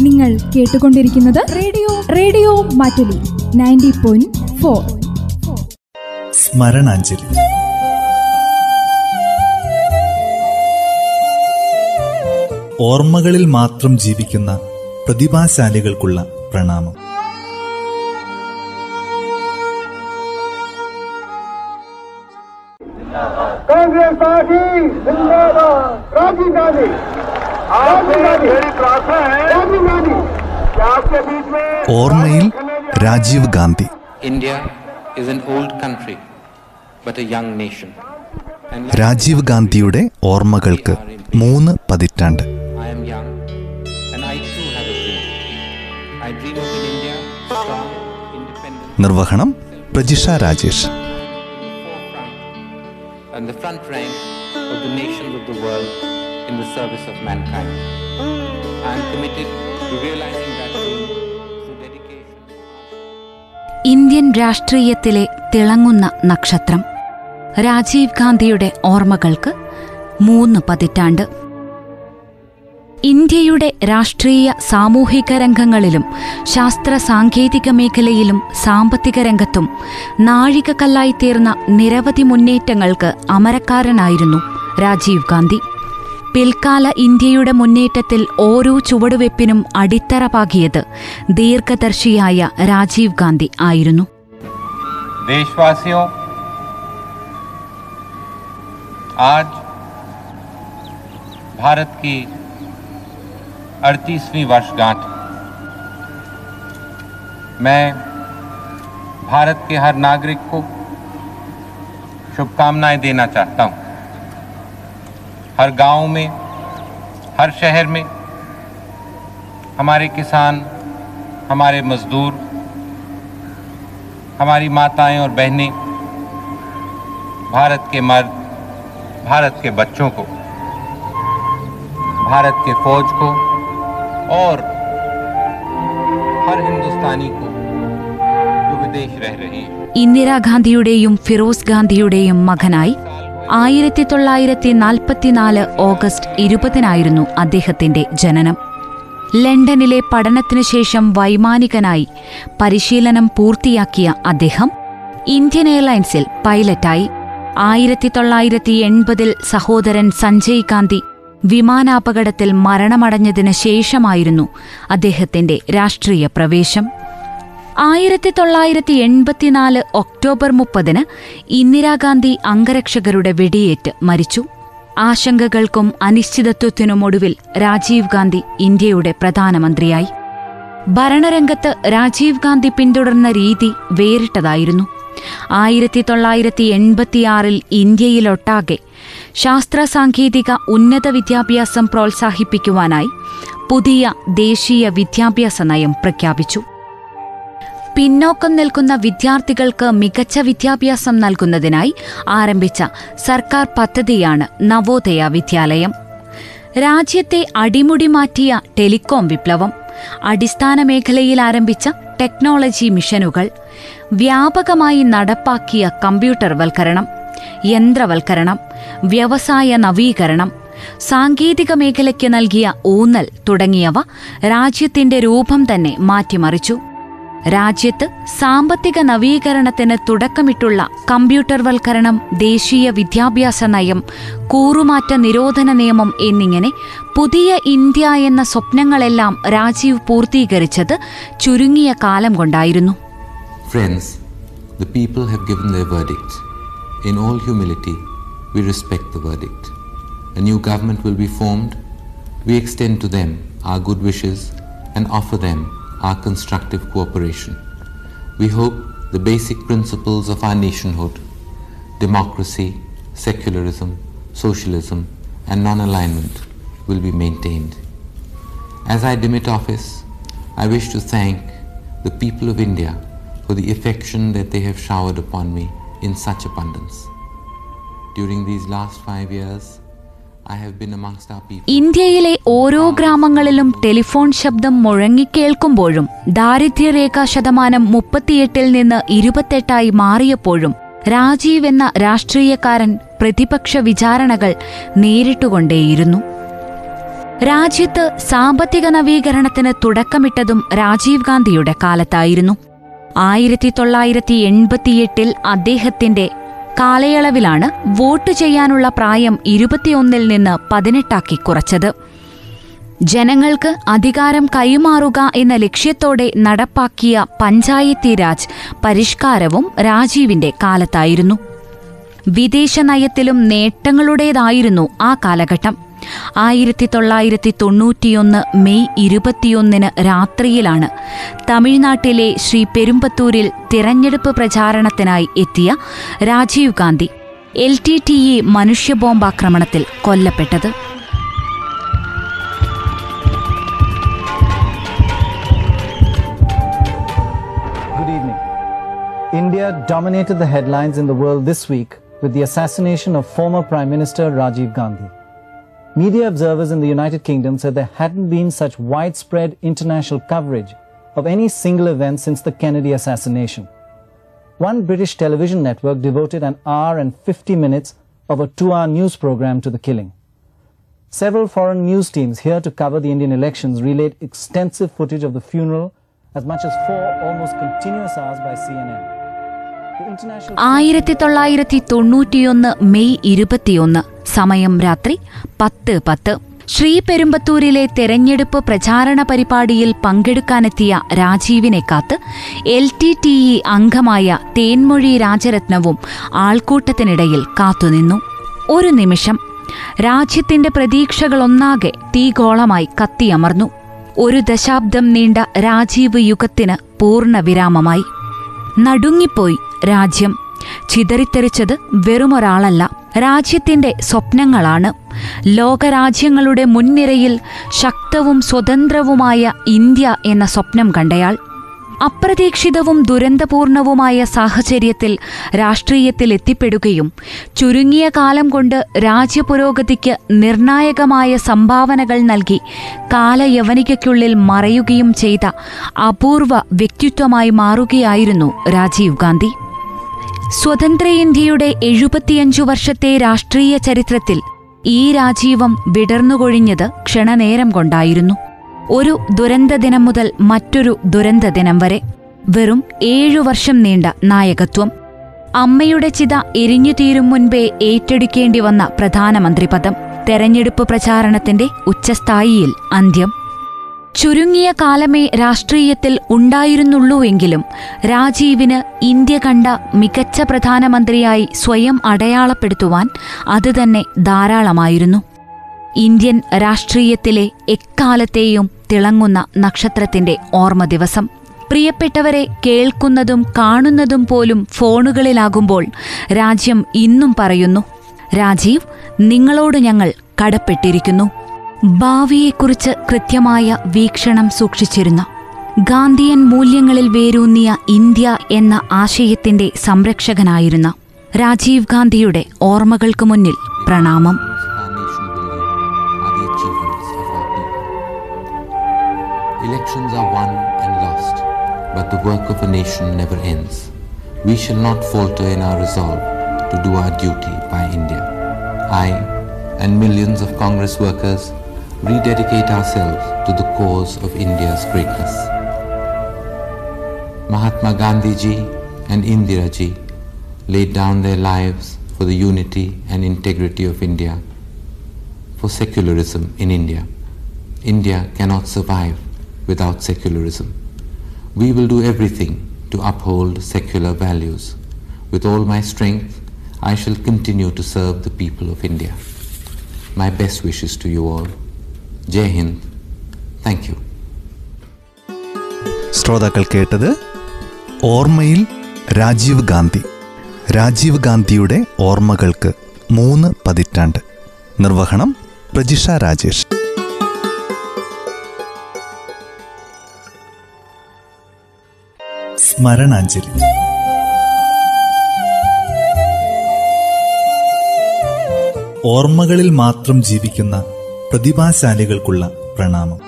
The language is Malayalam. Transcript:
നിങ്ങൾ കേട്ടുകൊണ്ടിരിക്കുന്നത് radio radio Mattoli ninety point four. സ്മരണാഞ്ജലി. ഓർമ്മകളിൽ മാത്രം ജീവിക്കുന്ന പ്രതിഭാശാലികൾക്കുള്ള പ്രണാമം. കോൺഗ്രസ് പാർട്ടി ഗാന്ധി. ഓർമ്മയിൽ Rajiv Gandhi India is an old country, but a young nation. And like Rajeev ഗാന്ധിയുടെ ഓർമ്മകൾക്ക് മൂന്ന് പതിറ്റാണ്ട് I am young, and I too have a dream. I dream of an India strong, independent, നിർവഹണം Prajisha Rajesh and the front rank of the nations of the world in the service of mankind. I am committed to realizing that. Indian രാഷ്ട്രീയത്തിലെ തിളങ്ങുന്ന നക്ഷത്രം രാജീവ് ഗാന്ധിയുടെ ഓർമ്മകൾക്ക് മൂന്ന് പതിറ്റാണ്ട് ഇന്ത്യയുടെ രാഷ്ട്രീയ സാമൂഹിക രംഗങ്ങളിലും ശാസ്ത്ര സാങ്കേതിക മേഖലയിലും സാമ്പത്തിക രംഗത്തും നാഴികക്കല്ലായിത്തീർന്ന നിരവധി മുന്നേറ്റങ്ങൾക്ക് അമരക്കാരനായിരുന്നു രാജീവ് ഗാന്ധി പിൽക്കാല ഇന്ത്യയുടെ മുന്നേറ്റത്തിൽ ഓരോ ചുവടുവെപ്പിനും അടിത്തറ പാകിയത് ദീർഘദർശിയായ രാജീവ് ഗാന്ധി ആയിരുന്നു देशवासियों आज भारत की अड़तीसवीं वर्षगांठ मैं भारत के हर नागरिक को शुभकामनाएं देना चाहता हूं हर गांव में हर शहर में हमारे किसान हमारे मजदूर हमारी माताएं और बहनें भारत के मर्द भारत के बच्चों को भारत के फौज को और हर हिंदुस्तानी को जो विदेश रह रहे हैं ഇന്ദിരാഗാന്ധിയുടെയും ഫിറോസ് ഗാന്ധിയുടെയും മകനായി ആയിരത്തി തൊള്ളായിരത്തി നാൽപ്പത്തിനാല് ഓഗസ്റ്റ് ഇരുപതിനായിരുന്നു അദ്ദേഹത്തിന്റെ ജനനം. ലണ്ടനിലെ പഠനത്തിനു ശേഷം വൈമാനികനായി പരിശീലനം പൂർത്തിയാക്കിയ അദ്ദേഹം ഇന്ത്യൻ എയർലൈൻസിൽ പൈലറ്റായി. ആയിരത്തി തൊള്ളായിരത്തി എൺപതിൽ സഹോദരൻ സഞ്ജയ് ഗാന്ധി വിമാനാപകടത്തിൽ മരണമടഞ്ഞതിന് ശേഷമായിരുന്നു അദ്ദേഹത്തിന്റെ രാഷ്ട്രീയ പ്രവേശം. ആയിരത്തി തൊള്ളായിരത്തി എൺപത്തിനാല് ഒക്ടോബർ മുപ്പതിന് ഇന്ദിരാഗാന്ധി അംഗരക്ഷകരുടെ വെടിയേറ്റ് മരിച്ചു. ആശങ്കകൾക്കും അനിശ്ചിതത്വത്തിനുമൊടുവിൽ രാജീവ് ഗാന്ധി ഇന്ത്യയുടെ പ്രധാനമന്ത്രിയായി. ഭരണരംഗത്ത് രാജീവ് ഗാന്ധി പിന്തുടർന്ന രീതി വേറിട്ടതായിരുന്നു. ആയിരത്തി തൊള്ളായിരത്തി എൺപത്തിയാറിൽ ഇന്ത്യയിലൊട്ടാകെ ശാസ്ത്ര സാങ്കേതിക ഉന്നത വിദ്യാഭ്യാസം പ്രോത്സാഹിപ്പിക്കുവാനായി പുതിയ ദേശീയ വിദ്യാഭ്യാസ നയം പ്രഖ്യാപിച്ചു. പിന്നോക്കം നിൽക്കുന്ന വിദ്യാർത്ഥികൾക്ക് മികച്ച വിദ്യാഭ്യാസം നൽകുന്നതിനായി ആരംഭിച്ച സർക്കാർ പദ്ധതിയാണ് നവോദയ വിദ്യാലയം. രാജ്യത്തെ അടിമുടി മാറ്റിയ ടെലികോം വിപ്ലവം അടിസ്ഥാന മേഖലയിൽ ആരംഭിച്ച ടെക്നോളജി മിഷനുകൾ വ്യാപകമായി നടപ്പാക്കിയ കമ്പ്യൂട്ടർവൽക്കരണം യന്ത്രവൽക്കരണം വ്യവസായ നവീകരണം സാങ്കേതിക മേഖലയ്ക്ക് നൽകിയ ഊന്നൽ തുടങ്ങിയവ രാജ്യത്തിന്റെ രൂപം തന്നെ മാറ്റിമറിച്ചു. രാജ്യത്ത് സാമ്പത്തിക നവീകരണത്തിന് തുടക്കമിട്ടുള്ള കമ്പ്യൂട്ടർവൽക്കരണം ദേശീയ വിദ്യാഭ്യാസ നയം കൂറുമാറ്റ നിരോധന നിയമം എന്നിങ്ങനെ പുതിയ ഇന്ത്യ എന്ന സ്വപ്നങ്ങളെല്ലാം രാജീവ് പൂർത്തീകരിച്ചത് ചുരുങ്ങിയ കാലം കൊണ്ടായിരുന്നു. Friends and offer our constructive cooperation. We hope the basic principles of our nationhood democracy, secularism, socialism, and non alignment will be maintained. As I demit office, I wish to thank the people of India for the affection that they have showered upon me in such abundance. During these last five years, ഇന്ത്യയിലെ ഓരോ ഗ്രാമങ്ങളിലും ടെലിഫോൺ ശബ്ദം മുഴങ്ങിക്കേൾക്കുമ്പോഴും ദാരിദ്ര്യരേഖാ ശതമാനം മുപ്പത്തിയെട്ടിൽ നിന്ന് ഇരുപത്തെട്ടായി മാറിയപ്പോഴും രാജീവ് എന്ന രാഷ്ട്രീയക്കാരൻ പ്രതിപക്ഷ വിചാരണകൾ നേരിട്ടുകൊണ്ടേയിരുന്നു. രാജ്യത്ത് സാമ്പത്തിക നവീകരണത്തിന് തുടക്കമിട്ടതും രാജീവ് ഗാന്ധിയുടെ കാലത്തായിരുന്നു. ആയിരത്തി തൊള്ളായിരത്തി എൺപത്തിയെട്ടിൽ അദ്ദേഹത്തിന്റെ കാലയളവിലാണ് വോട്ട് ചെയ്യാനുള്ള പ്രായം ഇരുപത്തിയൊന്നിൽ നിന്ന് പതിനെട്ടാക്കി കുറച്ചത്. ജനങ്ങൾക്ക് അധികാരം കൈമാറുക എന്ന ലക്ഷ്യത്തോടെ നടപ്പാക്കിയ പഞ്ചായത്തി രാജ് പരിഷ്കാരവും രാജീവിന്റെ കാലത്തായിരുന്നു. വിദേശ നയത്തിലും നേട്ടങ്ങളുടേതായിരുന്നു ആ കാലഘട്ടം. ആയിരത്തി തൊള്ളായിരത്തി തൊണ്ണൂറ്റിയൊന്ന് മെയ് ഇരുപത്തിയൊന്നിന് രാത്രിയിലാണ് തമിഴ്നാട്ടിലെ ശ്രീ പെരുമ്പത്തൂരിൽ തിരഞ്ഞെടുപ്പ് പ്രചാരണത്തിനായി എത്തിയ Rajiv Gandhi L T T E മനുഷ്യബോംബാക്രമണത്തിൽ കൊല്ലപ്പെട്ടത് India dominated the headlines in the world this week with the assassination of former Prime Minister Rajiv Gandhi. Media observers in the United Kingdom said there hadn't been such widespread international coverage of any single event since the Kennedy assassination. One British television network devoted an hour and 50 minutes of a two hour news program to the killing. Several foreign news teams here to cover the Indian elections relayed extensive footage of the funeral, as much as four almost continuous hours by CNN. ആയിരത്തി തൊള്ളായിരത്തി തൊണ്ണൂറ്റിയൊന്ന് മെയ് ഇരുപത്തിയൊന്ന് സമയം രാത്രി പത്ത് പത്ത്. ശ്രീപെരുമ്പത്തൂരിലെ തെരഞ്ഞെടുപ്പ് പ്രചാരണ പരിപാടിയിൽ പങ്കെടുക്കാനെത്തിയ രാജീവിനെ കാത്ത് എൽ ടി ടി ഇ അംഗമായ തേൻമൊഴി രാജരത്നവും ആൾക്കൂട്ടത്തിനിടയിൽ കാത്തുനിന്നു. ഒരു നിമിഷം. രാജ്യത്തിന്റെ പ്രതീക്ഷകളൊന്നാകെ തീഗോളമായി കത്തിയമർന്നു. ഒരു ദശാബ്ദം നീണ്ട രാജീവ് യുഗത്തിന് പൂർണ വിരാമമായി. നടുങ്ങിപ്പോയി. രാജ്യം. ചിതറിത്തെറിച്ചത് വെറുമൊരാളല്ല രാജ്യത്തിന്റെ സ്വപ്നങ്ങളാണ്. ലോകരാജ്യങ്ങളുടെ മുൻനിരയിൽ ശക്തവും സ്വതന്ത്രവുമായ ഇന്ത്യ എന്ന സ്വപ്നം കണ്ടയാൾ. അപ്രതീക്ഷിതവും ദുരന്തപൂർണവുമായ സാഹചര്യത്തിൽ രാഷ്ട്രീയത്തിൽ എത്തിപ്പെടുകയും ചുരുങ്ങിയ കാലം കൊണ്ട് രാജ്യപുരോഗതിക്ക് നിർണായകമായ സംഭാവനകൾ നൽകി കാലയവനികയ്ക്കുള്ളിൽ മറയുകയും ചെയ്ത അപൂർവ വ്യക്തിത്വമായി മാറുകയായിരുന്നു രാജീവ് ഗാന്ധി. സ്വതന്ത്ര ഇന്ത്യയുടെ എഴുപത്തിയഞ്ചു വർഷത്തെ രാഷ്ട്രീയ ചരിത്രത്തിൽ ഈ രാജീവം വിടർന്നുകൊഴിഞ്ഞത് ക്ഷണനേരം കൊണ്ടായിരുന്നു. ഒരു ദുരന്ത ദിനം മുതൽ മറ്റൊരു ദുരന്ത ദിനം വരെ വെറും ഏഴു വർഷം നീണ്ട നായകത്വം. അമ്മയുടെ ചിത എരിഞ്ഞു തീരും മുൻപേ ഏറ്റെടുക്കേണ്ടി വന്ന പ്രധാനമന്ത്രി പദം തെരഞ്ഞെടുപ്പ് പ്രചാരണത്തിന്റെ ഉച്ചസ്ഥായിയിൽ അന്ത്യം. ചുരുങ്ങിയ കാലമേ രാഷ്ട്രീയത്തിൽ ഉണ്ടായിരുന്നുള്ളൂവെങ്കിലും രാജീവിന് ഇന്ത്യ കണ്ട മികച്ച പ്രധാനമന്ത്രിയായി സ്വയം അടയാളപ്പെടുത്തുവാൻ അതുതന്നെ ധാരാളമായിരുന്നു. ഇന്ത്യൻ രാഷ്ട്രീയത്തിലെ എക്കാലത്തെയും തിളങ്ങുന്ന നക്ഷത്രത്തിന്റെ ഓർമ്മ ദിവസം. പ്രിയപ്പെട്ടവരെ കേൾക്കുന്നതും കാണുന്നതും പോലും ഫോണുകളിലാകുമ്പോൾ രാജ്യം ഇന്നും പറയുന്നു രാജീവ് നിങ്ങളോട് ഞങ്ങൾ കടപ്പെട്ടിരിക്കുന്നു. ഭാവിയെക്കുറിച്ച് കൃത്യമായ വീക്ഷണം സൂക്ഷിച്ചിരുന്ന ഗാന്ധിയൻ മൂല്യങ്ങളിൽ വേരൂന്നിയ ഇന്ത്യ എന്ന ആശയത്തിന്റെ സംരക്ഷകനായിരുന്ന രാജീവ് ഗാന്ധിയുടെ ഓർമ്മകൾക്ക് മുന്നിൽ പ്രണാമം. Elections are won and lost, but the work of a nation never ends. We shall not falter in our resolve to do our duty by India. I and millions of Congress workers rededicate ourselves to the cause of India's greatness. Mahatma Gandhi ji and Indira ji laid down their lives for the unity and integrity of India, for secularism in India. India cannot survive without secularism. We will do everything to uphold secular values. With all my strength, I shall continue to serve the people of India. My best wishes to you all. Jai Hind. Thank you ശ്രോതാക്കൾ കേട്ടത് ഓർമ്മയിൽ രാജീവ് ഗാന്ധി. രാജീവ് ഗാന്ധിയുടെ ഓർമ്മകൾക്ക് മൂന്ന് പതിറ്റാണ്ട്. നിർവഹണം പ്രജിഷ രാജേഷ്. സ്മരണാഞ്ജലി. ഓർമ്മകളിൽ മാത്രം ജീവിക്കുന്ന പ്രതിഭാശാലികൾക്കുള്ള പ്രണാമം.